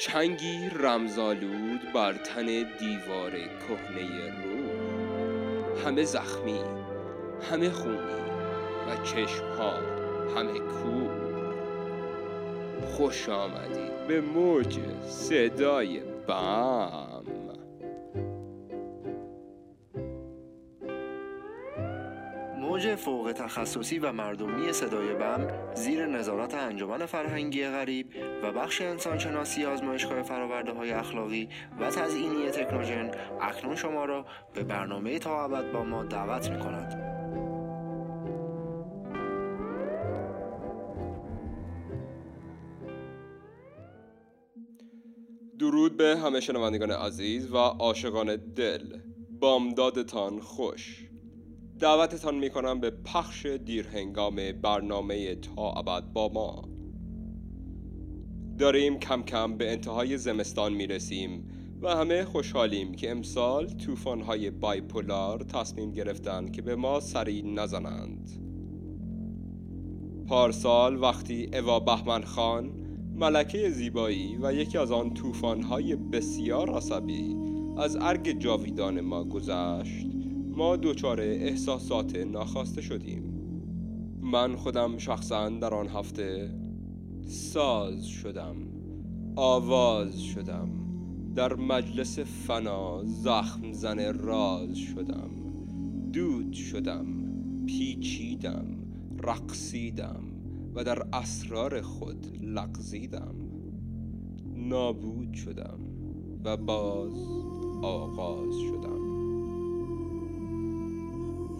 چنگی رمزالود بر تن دیوار کهنه رو همه زخمی همه خونی و چشمها همه کور خوش آمدید به موج صدای بم فوق تخصصی و مردمی صدای بم زیر نظارت انجمن فرهنگی غریب و بخش انسانشناسی آزمایشگاه فراورده های اخلاقی و تزئینی تکنوژن اکنون شما را به برنامه تا ابد با ما دعوت می کند. درود به همه شنوندگان عزیز و عاشقان دل بامدادتان خوش دعوتتان می کنم به پخش دیرهنگام برنامه تا ابد با ما. داریم کم کم به انتهای زمستان می رسیم و همه خوشحالیم که امسال طوفان‌های بایپولار تصمیم گرفتن که به ما سری نزنند. پارسال وقتی اوا بهمن خان ملکه زیبایی و یکی از آن طوفان‌های بسیار عصبی از ارگ جاویدان ما گذشت ما دچار احساسات ناخواسته شدیم. من خودم شخصا در آن هفته ساز شدم آواز شدم در مجلس فنا زخم زن راز شدم دود شدم پیچیدم رقصیدم و در اسرار خود لغزیدم. نابود شدم و باز آغاز شدم.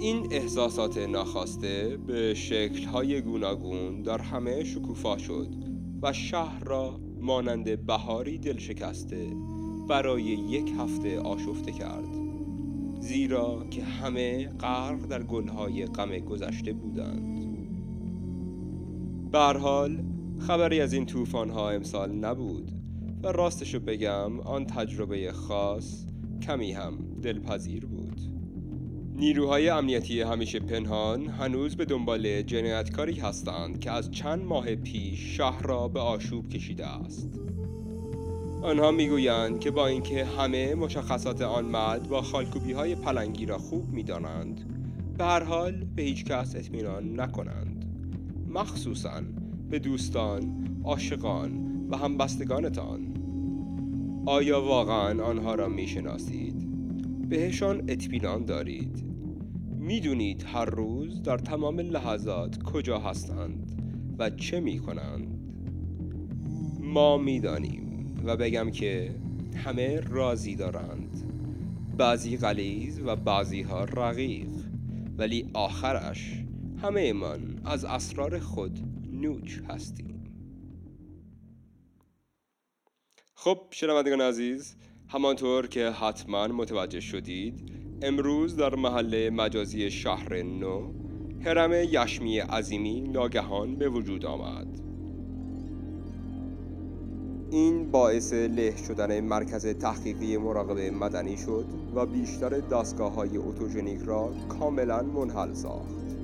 این احساسات ناخواسته به شکلهای گوناگون در همه شکوفا شد و شهر را مانند بهاری دل شکسته برای یک هفته آشفته کرد زیرا که همه غرق در گلهای غم گذشته بودند. به حال خبری از این طوفان‌ها امسال نبود و راستشو بگم آن تجربه خاص کمی هم دلپذیر بود. نیروهای امنیتی همیشه پنهان هنوز به دنبال جنایتکاری هستند که از چند ماه پیش شهر را به آشوب کشیده است آنها می‌گویند که با اینکه همه مشخصات آن مرد با خالکوبی های پلنگی را خوب می‌دانند به هر حال به هیچ کس اطمینان نکنند مخصوصا به دوستان، عاشقان و همبستگانتان آیا واقعا آنها را می‌شناسید؟ بهشان اطمینان دارید؟ می‌دونید هر روز در تمام لحظات کجا هستند و چه می کنند؟ ما می‌دانیم و بگم که همه راضی دارند. بعضی غلیز و بعضی ها رقیق. ولی آخرش همه من از اسرار خود نوچ هستیم. خب شنوندگان عزیز همانطور که حتما متوجه شدید امروز در محله مجازی شهر نو هرم یشمی عظیمی ناگهان به وجود آمد. این باعث له شدن مرکز تحقیقی مراقبه مدنی شد و بیشتر دستگاه های اتوژنیک را کاملا منحل ساخت.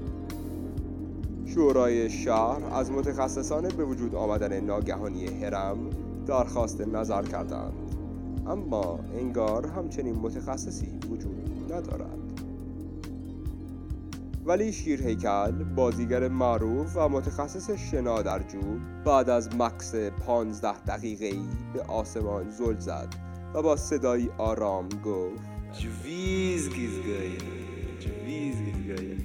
شورای شهر از متخصصان به وجود آمدن ناگهانی هرم درخواست نظر کردند. اما انگار همچنین متخصصی وجود ندارد. ولی شیرهیکل بازیگر معروف و متخصص شنا در جوب بعد از مکس پانزده دقیقه ای به آسمان زل زد و با صدایی آرام گفت جویز گیزگای جویز گیزگای.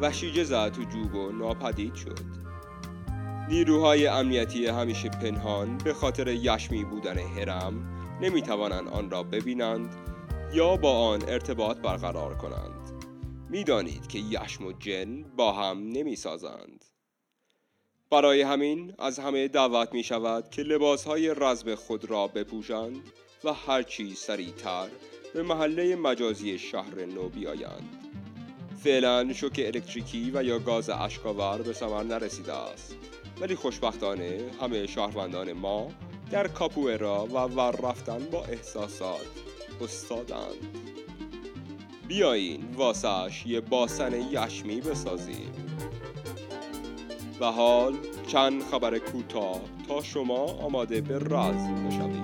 و شیجه زد تو جوب و ناپدید شد. نیروهای امنیتی همیشه پنهان به خاطر یشمی بودن هرم نمی‌توانند آن را ببینند یا با آن ارتباط برقرار کنند می‌دانید که یشم و جن با هم نمی سازند. برای همین از همه دعوت می شود که لباس های رزم خود را بپوشند و هرچی سریعتر به محله مجازی شهر نو بیایند. فعلا شوک الکتریکی و یا گاز اشکاور به ثمر نرسیده است ولی خوشبختانه همه شهروندان ما در کاپوئرا و ور رفتن با احساسات استادند بیایین واسش یه باسن یشمی بسازیم. و حال چند خبر کوتاه تا شما آماده به راز بشوید.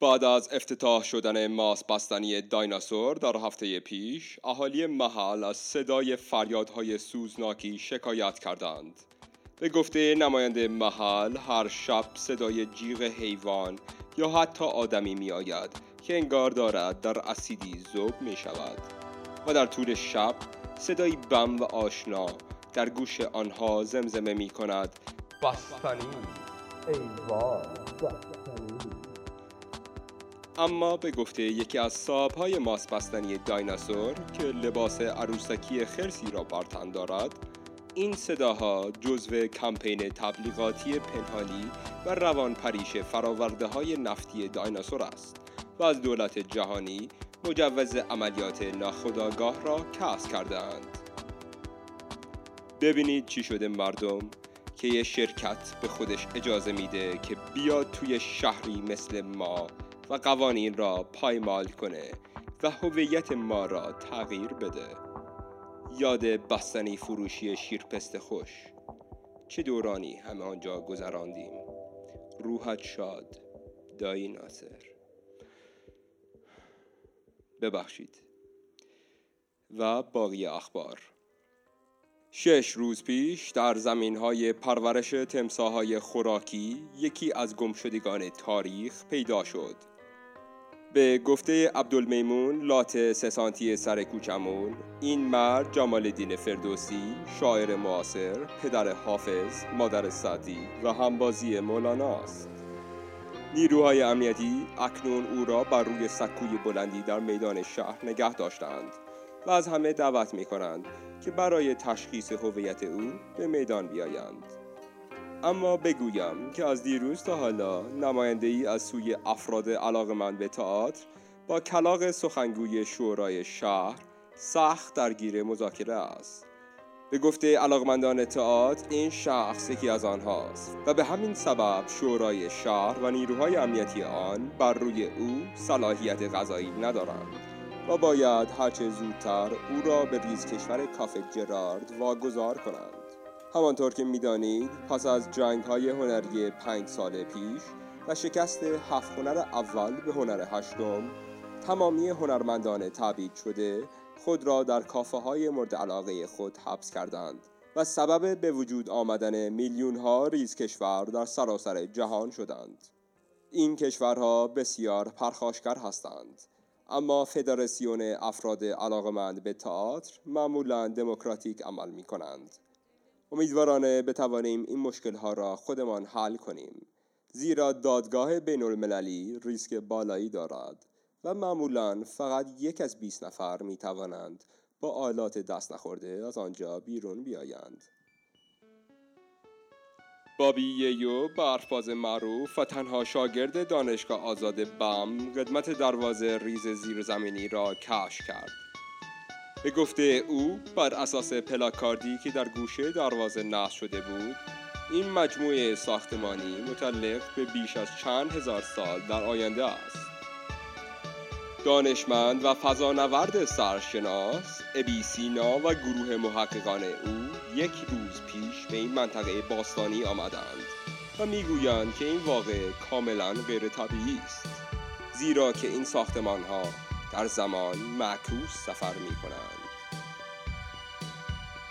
بعد از افتتاح شدن ماس بستنی دایناسور در هفته پیش اهالی محل از صدای فریادهای سوزناکی شکایت کردند. به گفته نماینده محل هر شب صدای جیغ حیوان یا حتی آدمی می آید که انگار دارد در اسیدی زوب می شود و در طول شب صدای بم و آشنا در گوش آنها زمزمه می کند بستنی. ای اما به گفته یکی از صاحبهای ماس بستنی دایناسور که لباس عروسکی خرسی را بر تن دارد این صداها جزو کمپین تبلیغاتی پنهانی و روان پریش فراورده های نفتی دایناسور است و از دولت جهانی مجوز عملیات ناخودآگاه را کسب کرده اند. ببینید چی شده مردم که یه شرکت به خودش اجازه میده که بیاد توی شهری مثل ما و قوانین را پایمال کنه و هویت ما را تغییر بده. یاد بستنی فروشی شیرپست خوش. چه دورانی همه آنجا گذراندیم؟ روحت شاد دایی ناصر. ببخشید. و باقی اخبار. شش روز پیش در زمین های پرورش تمساهای خوراکی یکی از گمشدگان تاریخ پیدا شد. به گفته عبدالمیمون لات سسانتی سر کوچمون این مرد جمال دین فردوسی شاعر معاصر پدر حافظ مادر سعدی و همبازی مولانا است. نیروهای امنیتی اکنون او را بر روی سکوی بلندی در میدان شهر نگه داشتند و از همه دعوت می کنند که برای تشخیص هویت او به میدان بیایند. اما بگویم که از دیروز تا حالا نماینده ای از سوی افراد علاقمند به تئاتر با کلاق سخنگوی شورای شهر سخت درگیر مذاکره است. به گفته علاقمندان تئاتر این شخص یکی از آنهاست و به همین سبب شورای شهر و نیروهای امنیتی آن بر روی او صلاحیت غذایی ندارند و باید هرچه زودتر او را به ریز کشور کافه جرارد واگذار کنند. همانطور که می‌دانید پس از جنگ های هنری پنج سال پیش و شکست هفت هنر اول به هنر هشتم تمامی هنرمندان تبعید شده خود را در کافه های مورد علاقه خود حبس کردند و سبب به وجود آمدن میلیون ها ریز کشور در سراسر جهان شدند. این کشورها بسیار پرخاشگر هستند اما فدراسیون افراد علاقمند به تئاتر معمولا دموکراتیک عمل می کنند امیدوارانه بتوانیم این مشکل ها را خودمان حل کنیم. زیرا دادگاه بین المللی ریسک بالایی دارد و معمولا فقط یک از 20 نفر می توانند با آلات دست نخورده از آنجا بیرون بیایند. بابی ییو برفباز معروف و تنها شاگرد دانشگاه آزاد بم قدمت دروازه ریز زیرزمینی را کشف کرد. به گفته او بر اساس پلاکاردی که در گوشه دروازه نصب شده بود این مجموعه ساختمانی متعلق به بیش از چند هزار سال در آینده است. دانشمند و فضانورد سرشناس ابیسینا و گروه محققان او یک روز پیش به این منطقه باستانی آمدند و می‌گویند که این واقع کاملا غیر طبیعی است زیرا که این ساختمان ها در زمان معکوس سفر می کنند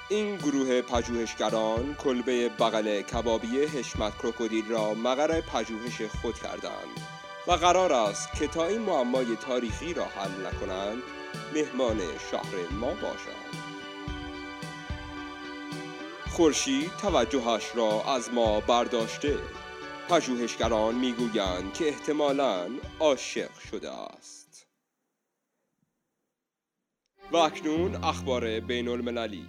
این گروه پژوهشگران کلبه بغل کبابی حشمت کروکودیل را مقر پژوهش خود کردند و قرار است که تا این معمای تاریخی را حل نکنند مهمان شهر ما باشند. خورشید توجهش را از ما برداشته. پژوهشگران می‌گویند که احتمالاً عاشق شده است. و اکنون اخبار بین المللی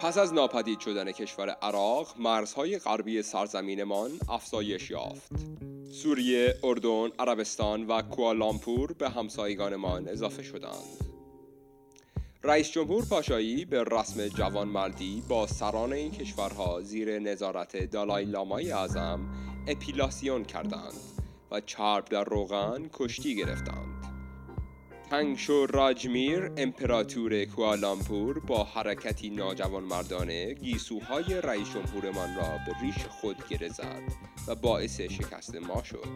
پس از ناپدید شدن کشور عراق مرزهای غربی سرزمینمان افزایش یافت سوریه، اردن، عربستان و کوالامپور به همسایگانمان اضافه شدند. رئیس جمهور پاشایی به رسم جوانمردی با سران این کشورها زیر نظارت دالای لامای اعظم اپیلاسیون کردند و چرب در روغن کشتی گرفتند. تنگشو راجمیر امپراتور کوالامپور با حرکتی ناجوانمردانه گیسوهای رئیس جمهورمان را به ریش خود گره زد و باعث شکست ما شد.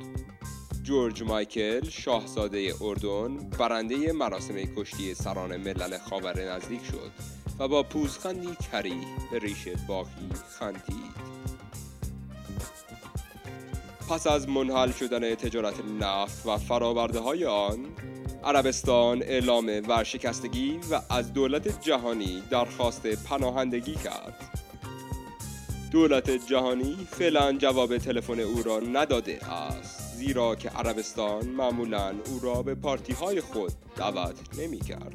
جورج مایکل شاهزاده اردن برنده مراسم کشتی سران ملل خاور نزدیک شد و با پوزخندی کری به ریش باقی خندید پس از منحل شدن تجارت نفت و فراورده های آن عربستان اعلام ورشکستگی و از دولت جهانی درخواست پناهندگی کرد دولت جهانی فعلا جواب تلفن او را نداده است زیرا که عربستان معمولا او را به پارتی های خود دعوت نمی کرد.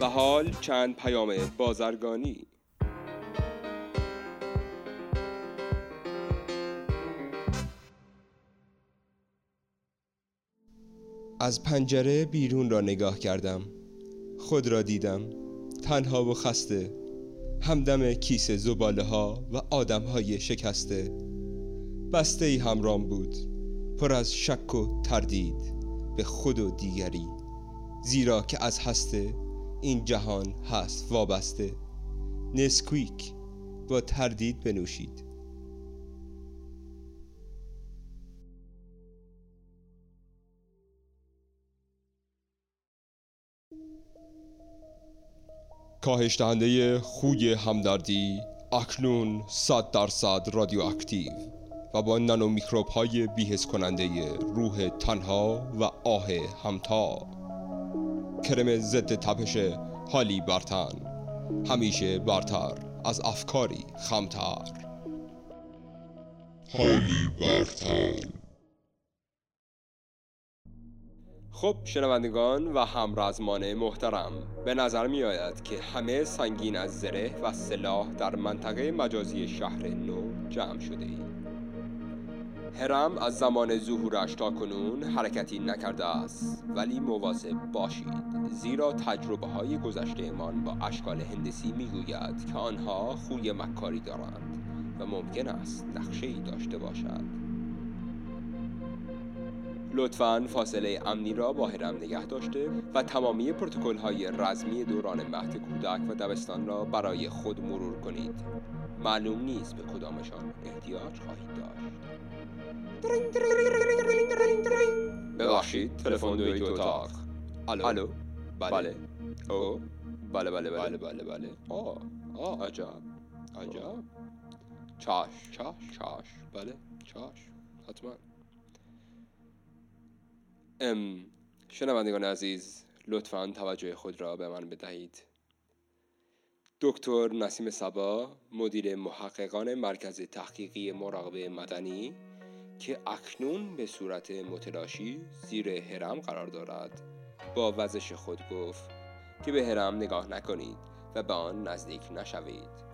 و حال چند پیام بازرگانی از پنجره بیرون را نگاه کردم. خود را دیدم تنها و خسته همدم کیسه زباله ها و آدم های شکسته. بسته ای همرام بود پر از شک و تردید به خود و دیگری. زیرا که از هسته این جهان هست وابسته. نسکویک با تردید بنوشید. کاهش دهنده خوی همدردی اکنون صد درصد رادیواکتیو و با نانو میکروب های بیهس کننده روح تنها و آه همتا. کرم ضد تپش حالی برتن همیشه برتر از افکاری خمتر. حالی برتن خب شنوندگان و همرزمان محترم به نظر می آید که همه سنگین از زره و سلاح در منطقه مجازی شهر نو جمع شده اید. هرم از زمان ظهورش تا کنون حرکتی نکرده است ولی مواظب باشید زیرا تجربه های گذشتهمان با اشکال هندسی می‌گوید که آنها خوی مکاری دارند و ممکن است نقشه ای داشته باشد لطفا فاصله امنی را با هرم نگه داشته و تمامی پروتکل های رزمی دوران مهد کودک و دبستان را برای خود مرور کنید. معلوم نیست به کدامشان احتیاج خواهید داشت. ببخشید تلفن دوی تو اتاق. الو؟ الو؟ بله. او؟ بله بله بله. بله بله آه آه عجب. عجب. چاش. چاش. چاش. بله. چاش. حتما. ام شنوندگان عزیز لطفا توجه خود را به من بدهید. دکتر نسیم سبا مدیر محققان مرکز تحقیقی مراقبه مدنی که اکنون به صورت متلاشی زیر هرم قرار دارد با وزش خود گفت که به هرم نگاه نکنید و به آن نزدیک نشوید.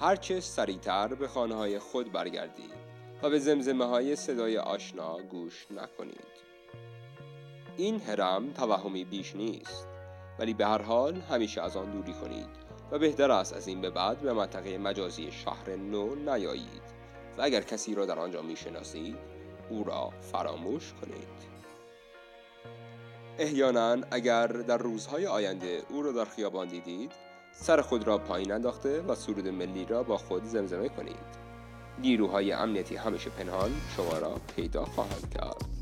هرچه سریعتر به خانه های خود برگردید و به زمزمه های صدای آشنا گوش نکنید. این هرم توهمی بیش نیست. ولی به هر حال همیشه از آن دوری کنید و بهتر است از این به بعد به منطقه مجازی شهر نو نیایید و اگر کسی را در آنجا می‌شناسید او را فراموش کنید. احیانا اگر در روزهای آینده او را در خیابان دیدید سر خود را پایین انداخته و سرود ملی را با خود زمزمه کنید. نیروهای امنیتی همیشه پنهان شما را پیدا خواهند کرد.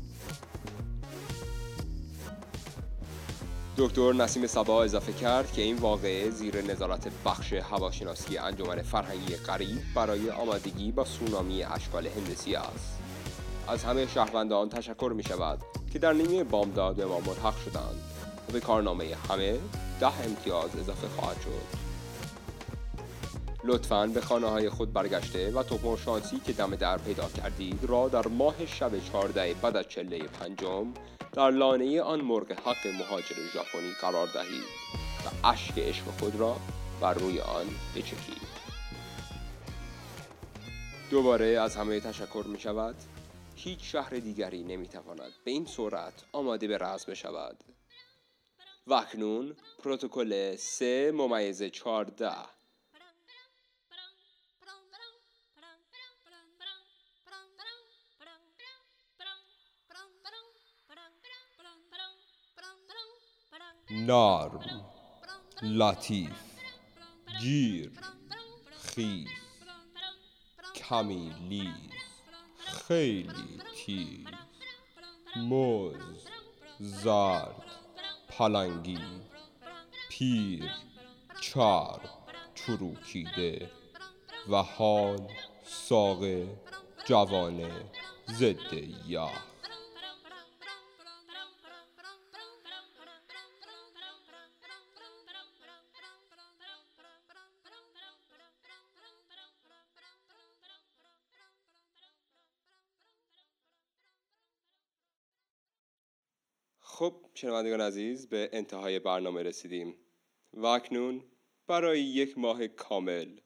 دکتر نسیم سبا اضافه کرد که این واقعه زیر نظارت بخش هواشناسی انجمن فرهنگی غریب برای آمادگی با سونامی اشکال هندسی است. از همه شهروندان تشکر می شود که در نیمه بامداد به ما ملحق شدند و به کارنامه همه ده امتیاز اضافه خواهد شد. لطفا به خانه های خود برگشته و توپون شانسی که دم در پیدا کردید را در ماه شب 14 بعد از چله پنجم در لانه آن مرغ حق مهاجر ژاپنی قرار دهید و اشک عشق خود را بر روی آن بچکید. دوباره از همه تشکر می شود. هیچ شهر دیگری نمی‌تواند به این سرعت آماده به رزم بشود. و اکنون پروتکل 3 ممیز 14 نرم لطیف گیر خیز کمی لیز خیلی تیز موز زرد پلنگی پیر چرب چروکیده و حال ساقه جوانه ضد یخ خب شنوندگان عزیز به انتهای برنامه رسیدیم. و اکنون برای یک ماه کامل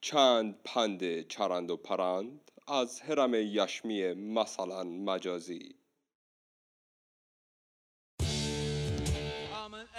چند پند چرند و پرند از هرم یشمی مثلا مجازی. I'm a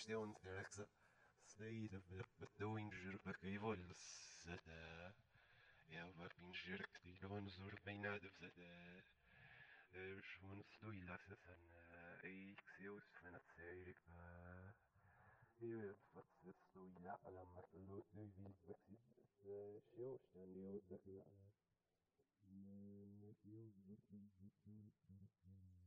version Alexa say the verb doing vergevoels that uh, ja waar bin jerk die gewoon zo bijna de dat uh, schon stoi lassen san ik seus wenn at zeig uh hier wat zit stoi la ala maar lo nu wie ik wat is seus dan die ook dat la Nee, nee, nee, nee, nee, nee, nee, nee, nee, nee,